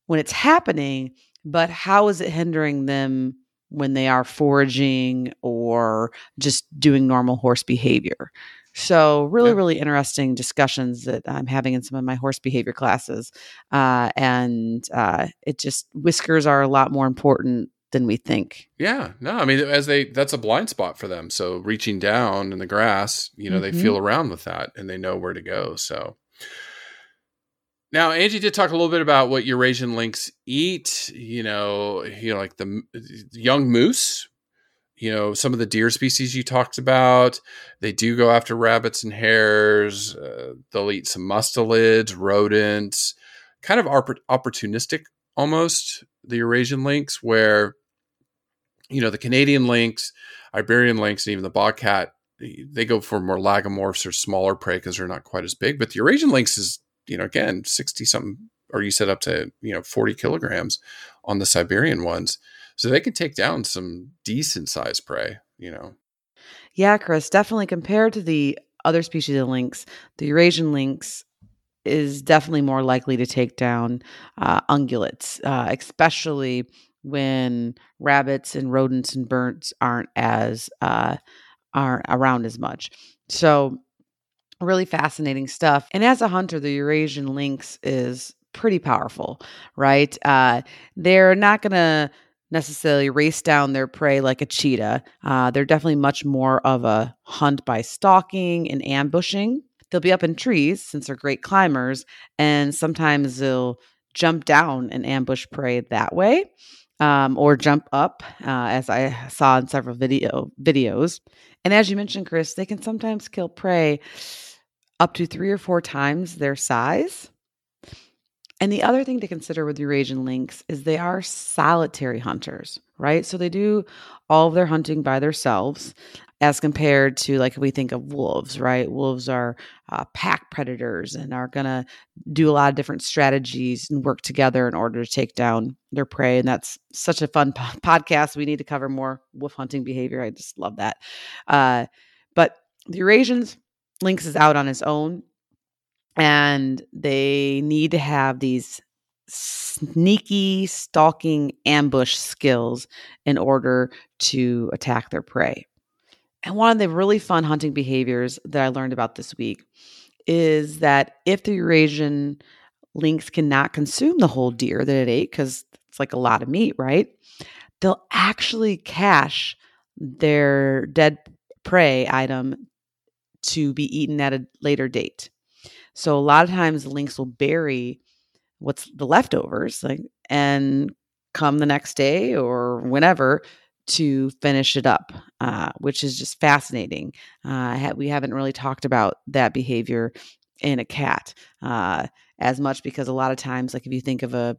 when it's happening. But how is it hindering them when they are foraging or just doing normal horse behavior? So, really, Yeah. really interesting discussions that I'm having in some of my horse behavior classes. Uh, and uh, it just, whiskers are a lot more important than we think. Yeah, no, I mean, as they, that's a blind spot for them. So reaching down in the grass, you know, they Mhm. feel around with that and they know where to go. So now Angie did talk a little bit about what Eurasian lynx eat, you know, you know, like the young moose, you know, some of the deer species you talked about, they do go after rabbits and hares. Uh, they'll eat some mustelids, rodents, kind of oppor- opportunistic almost, the Eurasian lynx, where you know the Canadian lynx, Iberian lynx, and even the bobcat, they go for more lagomorphs or smaller prey because they're not quite as big. But the Eurasian lynx is, you know, again sixty something, or you said up to you know forty kilograms on the Siberian ones, so they can take down some decent sized prey. You know, Yeah, Chris, definitely compared to the other species of lynx, the Eurasian lynx is definitely more likely to take down uh, ungulates, uh, especially when rabbits and rodents and birds aren't as uh, aren't around as much. So, really fascinating stuff. And as a hunter, the Eurasian lynx is pretty powerful, right? Uh, they're not going to necessarily race down their prey like a cheetah. Uh, they're definitely much more of a hunt by stalking and ambushing. They'll be up in trees since they're great climbers, and sometimes they'll jump down and ambush prey that way. Um, or jump up, uh, as I saw in several video videos. And as you mentioned, Chris, they can sometimes kill prey up to three or four times their size. And the other thing to consider with Eurasian lynx is they are solitary hunters, right? So they do all of their hunting by themselves as compared to like we think of wolves right? Wolves are uh, pack predators and are going to do a lot of different strategies and work together in order to take down their prey. And that's such a fun po- podcast. We need to cover more wolf hunting behavior. I just love that. Uh, but the eurasians lynx is out on his own and they need to have these sneaky stalking ambush skills in order to attack their prey and one of the really fun hunting behaviors that I learned about this week is that if the Eurasian lynx cannot consume the whole deer that it ate, because it's like a lot of meat, right? They'll actually cache their dead prey item to be eaten at a later date. So a lot of times the lynx will bury what's the leftovers like, and come the next day or whenever to finish it up, uh, which is just fascinating. Uh, we haven't really talked about that behavior in a cat uh, as much because a lot of times, like if you think of a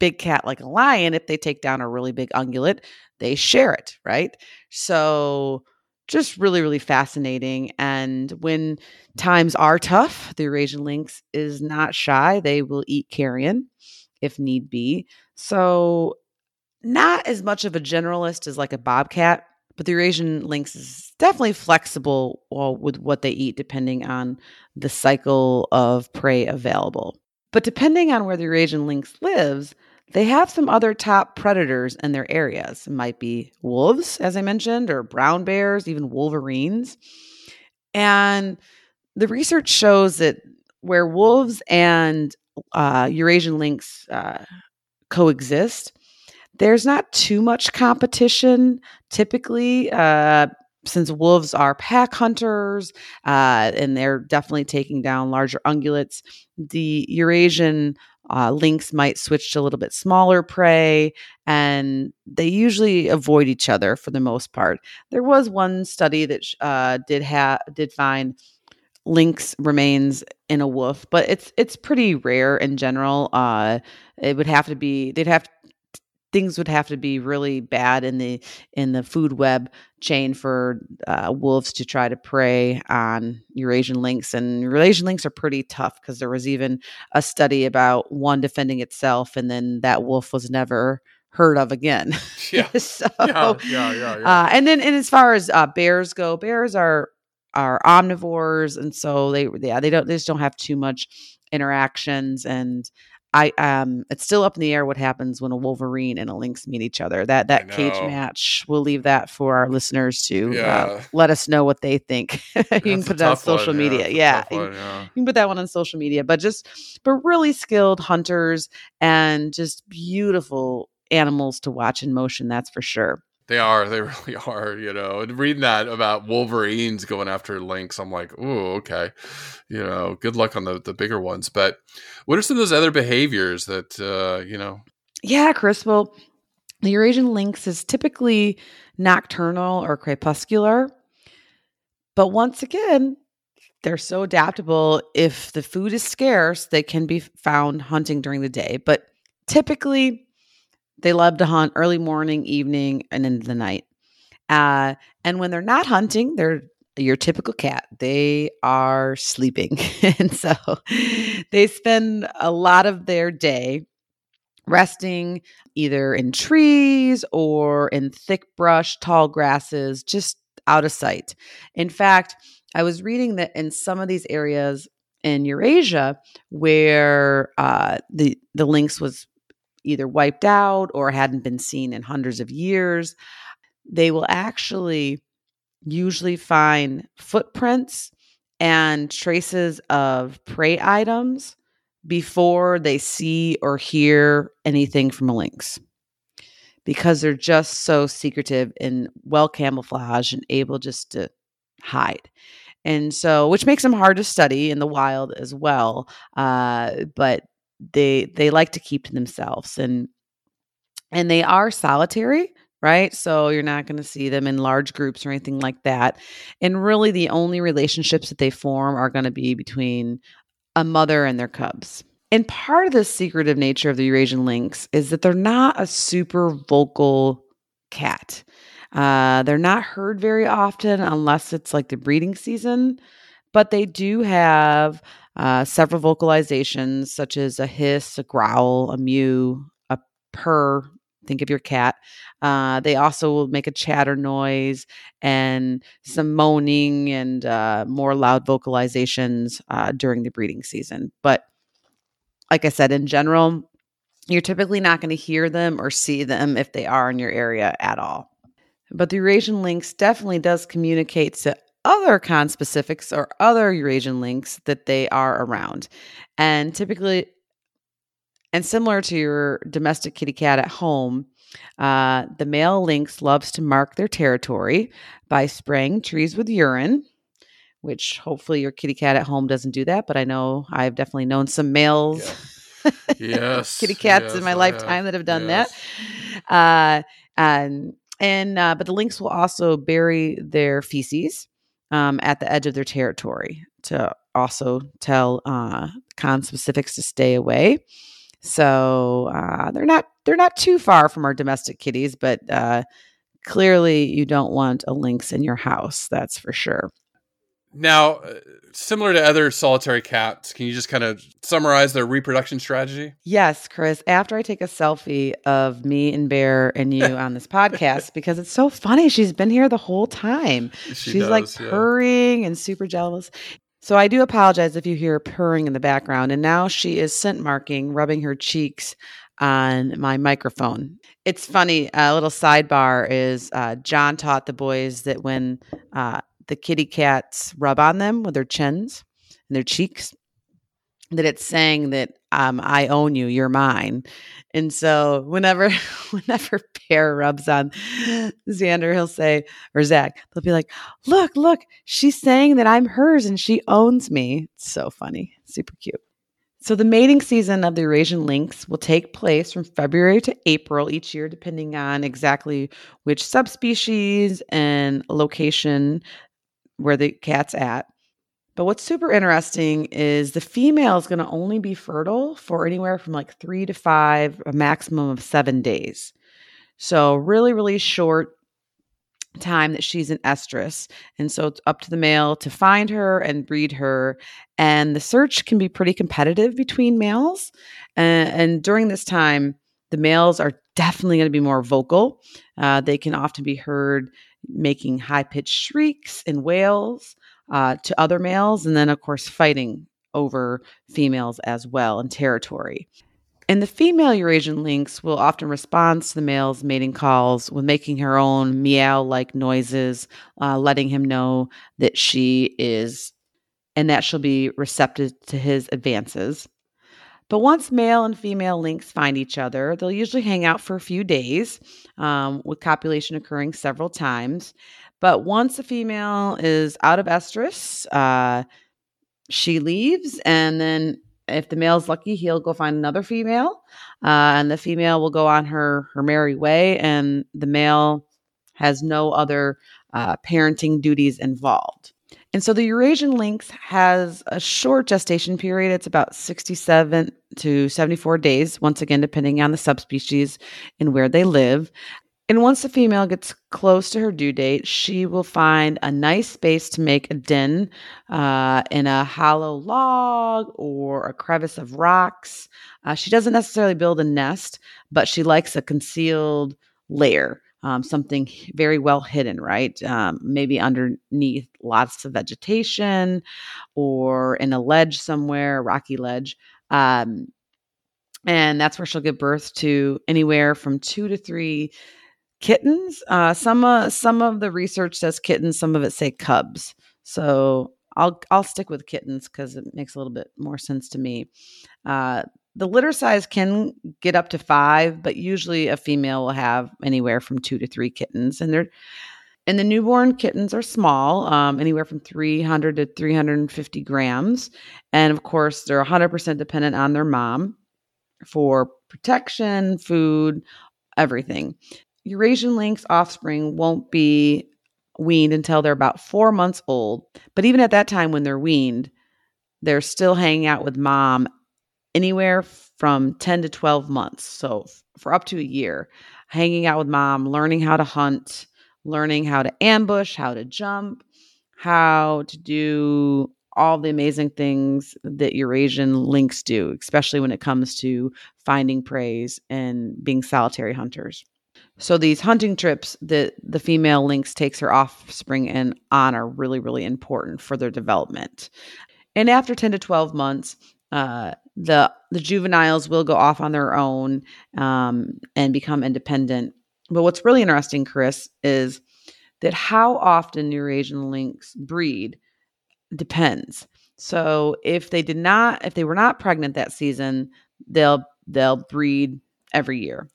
big cat like a lion, if they take down a really big ungulate, they share it, right? So just really, really fascinating. And when times are tough, the Eurasian lynx is not shy. They will eat carrion if need be. So not as much of a generalist as like a bobcat, but the Eurasian lynx is definitely flexible uh, with what they eat depending on the cycle of prey available. But depending on where the Eurasian lynx lives, they have some other top predators in their areas. It might be wolves, as I mentioned, or brown bears, even wolverines. And the research shows that where wolves and uh, Eurasian lynx uh, coexist, there's not too much competition typically. Uh, since wolves are pack hunters uh, and they're definitely taking down larger ungulates, the Eurasian uh, lynx might switch to a little bit smaller prey, and they usually avoid each other for the most part. There was one study that uh, did have did find lynx remains in a wolf, but it's it's pretty rare in general. Uh, it would have to be they'd have things would have to be really bad in the in the food web chain for uh, wolves to try to prey on Eurasian lynx. And Eurasian lynx are pretty tough because there was even a study about one defending itself, and then that wolf was never heard of again. Yeah. so, yeah, yeah, yeah, yeah. Uh, and then, and as far as uh, bears go, bears are are omnivores, and so they yeah they don't they just don't have too much interactions and I um it's still up in the air what happens when a wolverine and a lynx meet each other. That that cage match, we'll leave that for our listeners to uh, yeah. uh, let us know what they think. you can put it on social one. media. Yeah. yeah. One, yeah. You can put that one on social media, but just but really skilled hunters and just beautiful animals to watch in motion, that's for sure. They are. They really are. You know, and reading that about Wolverines going after lynx, I'm like, oh, okay. You know, good luck on the the bigger ones. But what are some of those other behaviors that uh, you know? Yeah, Chris. Well, the Eurasian lynx is typically nocturnal or crepuscular, but once again, they're so adaptable. If the food is scarce, they can be found hunting during the day, but typically they love to hunt early morning, evening, and into the night. Uh, and when they're not hunting, they're your typical cat. They are sleeping. and so they spend a lot of their day resting either in trees or in thick brush, tall grasses, just out of sight. In fact, I was reading that in some of these areas, in Eurasia, where uh, the the lynx was either wiped out or hadn't been seen in hundreds of years, they will actually usually find footprints and traces of prey items before they see or hear anything from a lynx because they're just so secretive and well camouflaged and able just to hide. And so, which makes them hard to study in the wild as well. Uh, but they they like to keep to themselves and and they are solitary right so you're not going to see them in large groups or anything like that and really the only relationships that they form are going to be between a mother and their cubs and part of the secretive nature of the Eurasian lynx is that they're not a super vocal cat. Uh, they're not heard very often unless it's like the breeding season, but they do have uh, several vocalizations such as a hiss, a growl, a mew, a purr. Think of your cat. Uh, they also will make a chatter noise and some moaning and uh, more loud vocalizations uh, during the breeding season. But like I said, in general, you're typically not going to hear them or see them if they are in your area at all. But the Eurasian lynx definitely does communicate to other conspecifics or other Eurasian lynx that they are around. And typically, and similar to your domestic kitty cat at home, uh, the male lynx loves to mark their territory by spraying trees with urine which hopefully your kitty cat at home doesn't do that. But I know I've definitely known some males, yeah. yes, kitty cats yes, in my lifetime have. that have done yes. that. Uh, and and uh, but the lynx will also bury their feces um, at the edge of their territory to also tell uh, conspecifics to stay away. So uh, they're not they're not too far from our domestic kitties, but uh, clearly you don't want a lynx in your house. That's for sure. Now, uh, similar to other solitary cats, can you just kind of summarize their reproduction strategy? Yes, Chris. After I take a selfie of me and Bear and you on this podcast, because it's so funny, she's been here the whole time. She she's does, like yeah. purring and super jealous. So I do apologize if you hear purring in the background. And now she is scent marking, rubbing her cheeks on my microphone. It's funny. A little sidebar is uh, John taught the boys that when uh, the kitty cats rub on them with their chins and their cheeks that it's saying that um, I own you, you're mine. And so whenever whenever Bear rubs on Xander, he'll say, or Zach, they'll be like, look, look, she's saying that I'm hers and she owns me. It's so funny. Super cute. So the mating season of the Eurasian lynx will take place from February to April each year, depending on exactly which subspecies and location where the cat's at. But what's super interesting is the female is going to only be fertile for anywhere from like three to five, a maximum of seven days. So, really, really short time that she's in estrus. And so, it's up to the male to find her and breed her. And the search can be pretty competitive between males. And, and during this time, the males are definitely going to be more vocal. Uh, they can often be heard making high pitched shrieks and wails uh, to other males, and then, of course, fighting over females as well in territory. And the female Eurasian lynx will often respond to the male's mating calls with making her own meow like noises, uh, letting him know that she is and that she'll be receptive to his advances. But once male and female lynx find each other, they'll usually hang out for a few days, um, with copulation occurring several times. But once a female is out of estrus, uh, she leaves, and then if the male's lucky, he'll go find another female, uh, and the female will go on her her merry way, and the male has no other uh, parenting duties involved. And so the Eurasian lynx has a short gestation period. It's about 67 to 74 days, once again, depending on the subspecies and where they live. And once the female gets close to her due date, she will find a nice space to make a den uh, in a hollow log or a crevice of rocks. Uh, she doesn't necessarily build a nest, but she likes a concealed lair um, something very well hidden, right? Um, maybe underneath lots of vegetation or in a ledge somewhere, a rocky ledge. Um, and that's where she'll give birth to anywhere from two to three kittens. Uh, some uh, some of the research says kittens, some of it say cubs. So I'll I'll stick with kittens because it makes a little bit more sense to me. Uh, the litter size can get up to five, but usually a female will have anywhere from two to three kittens, and they're and the newborn kittens are small, um, anywhere from 300 to 350 grams, and of course they're 100% dependent on their mom for protection, food, everything. Eurasian lynx offspring won't be weaned until they're about four months old. But even at that time, when they're weaned, they're still hanging out with mom anywhere from 10 to 12 months. So for up to a year, hanging out with mom, learning how to hunt, learning how to ambush, how to jump, how to do all the amazing things that Eurasian lynx do, especially when it comes to finding prey and being solitary hunters. So these hunting trips that the female lynx takes her offspring in on are really, really important for their development. And after 10 to 12 months, uh, the the juveniles will go off on their own um, and become independent. But what's really interesting, Chris, is that how often Eurasian lynx breed depends. So if they did not, if they were not pregnant that season, they'll they'll breed every year.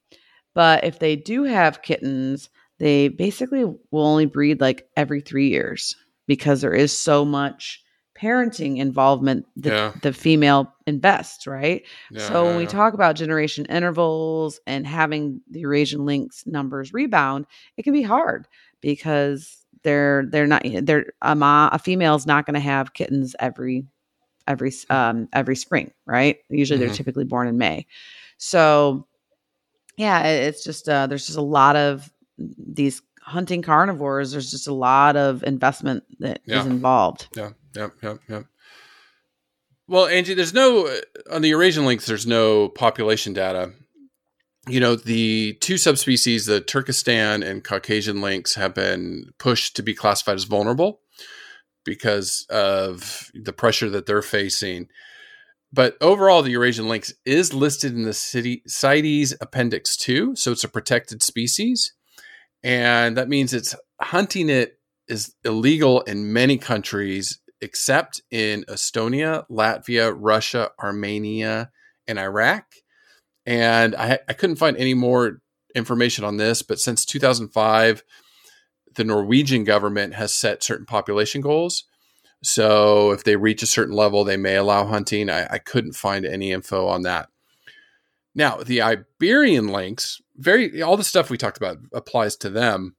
But if they do have kittens, they basically will only breed like every three years because there is so much parenting involvement that yeah. the female invests, right? Yeah, so when we talk about generation intervals and having the Eurasian lynx numbers rebound, it can be hard because they're they're not they're a ma, a female's not going to have kittens every every um every spring, right? Usually mm-hmm. they're typically born in May. So yeah, it's just uh there's just a lot of these hunting carnivores, there's just a lot of investment that yeah. is involved. Yeah. Yep. Yep. Yep. Well, Angie, there's no on the Eurasian lynx. There's no population data. You know, the two subspecies, the Turkestan and Caucasian lynx, have been pushed to be classified as vulnerable because of the pressure that they're facing. But overall, the Eurasian lynx is listed in the city CITES Appendix 2, so it's a protected species. And that means it's hunting it is illegal in many countries except in Estonia, Latvia, Russia, Armenia, and Iraq. And I, I couldn't find any more information on this, but since 2005, the Norwegian government has set certain population goals. So if they reach a certain level, they may allow hunting. I, I couldn't find any info on that. Now, the Iberian lynx, very all the stuff we talked about applies to them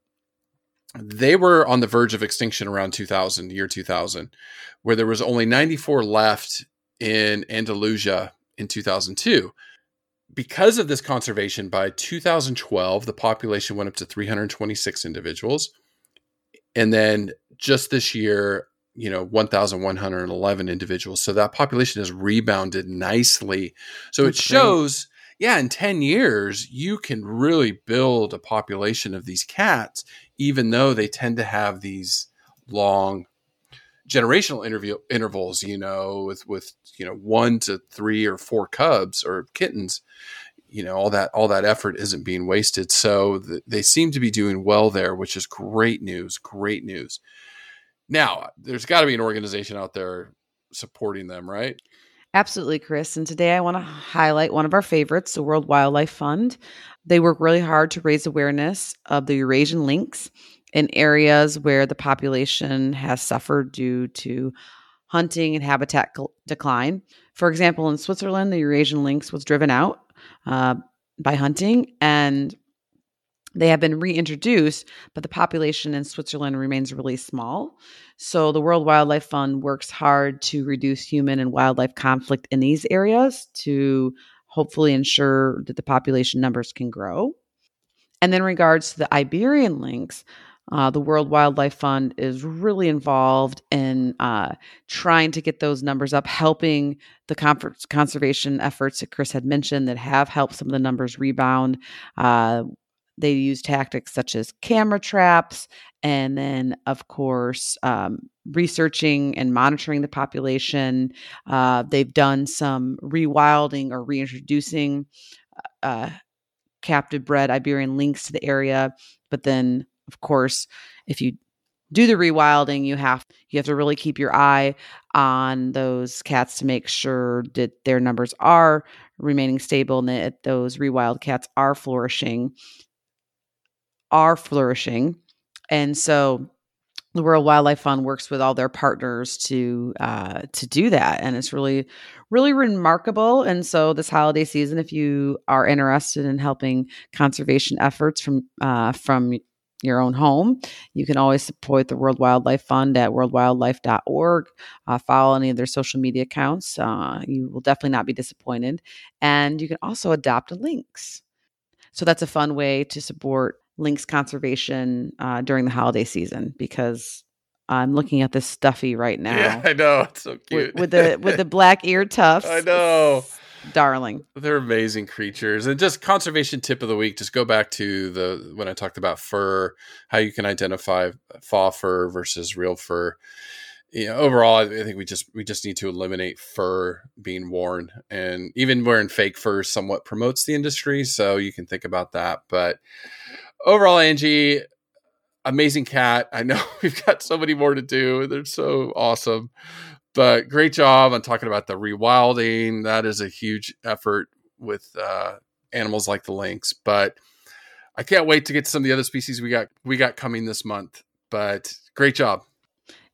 they were on the verge of extinction around 2000, year 2000, where there was only 94 left in Andalusia in 2002. Because of this conservation, by 2012, the population went up to 326 individuals. And then just this year, you know, 1,111 individuals. So that population has rebounded nicely. So That's it shows, great. yeah, in 10 years, you can really build a population of these cats even though they tend to have these long generational interview intervals, you know, with with you know one to three or four cubs or kittens, you know, all that all that effort isn't being wasted. So th- they seem to be doing well there, which is great news. Great news. Now, there's got to be an organization out there supporting them, right? Absolutely, Chris. And today I want to highlight one of our favorites, the World Wildlife Fund. They work really hard to raise awareness of the Eurasian lynx in areas where the population has suffered due to hunting and habitat decline. For example, in Switzerland, the Eurasian lynx was driven out uh, by hunting and they have been reintroduced, but the population in Switzerland remains really small. So the World Wildlife Fund works hard to reduce human and wildlife conflict in these areas to hopefully ensure that the population numbers can grow. And then, regards to the Iberian lynx, uh, the World Wildlife Fund is really involved in uh, trying to get those numbers up, helping the conservation efforts that Chris had mentioned that have helped some of the numbers rebound. Uh, they use tactics such as camera traps, and then, of course, um, researching and monitoring the population. Uh, they've done some rewilding or reintroducing uh, captive bred Iberian lynx to the area. But then, of course, if you do the rewilding, you have you have to really keep your eye on those cats to make sure that their numbers are remaining stable and that those rewild cats are flourishing are flourishing. And so the World Wildlife Fund works with all their partners to uh, to do that, and it's really, really remarkable. And so this holiday season, if you are interested in helping conservation efforts from uh, from your own home, you can always support the World Wildlife Fund at worldwildlife.org. Uh, follow any of their social media accounts. Uh, you will definitely not be disappointed. And you can also adopt lynx. So that's a fun way to support lynx conservation uh, during the holiday season because I'm looking at this stuffy right now. Yeah, I know. It's so cute. With, with the with the black ear tufts. I know. Darling. They're amazing creatures. And just conservation tip of the week, just go back to the when I talked about fur, how you can identify faux fur versus real fur. You know, overall, I think we just we just need to eliminate fur being worn, and even wearing fake fur somewhat promotes the industry. So you can think about that. But overall, Angie, amazing cat. I know we've got so many more to do. They're so awesome. But great job on talking about the rewilding. That is a huge effort with uh, animals like the lynx. But I can't wait to get to some of the other species we got we got coming this month. But great job.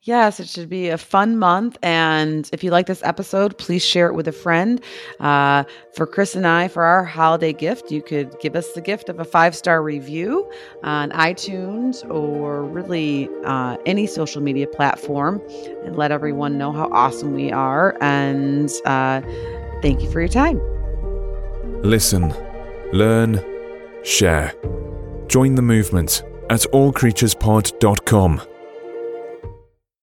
Yes, it should be a fun month. And if you like this episode, please share it with a friend. Uh, for Chris and I, for our holiday gift, you could give us the gift of a five star review on iTunes or really uh, any social media platform and let everyone know how awesome we are. And uh, thank you for your time. Listen, learn, share. Join the movement at allcreaturespod.com.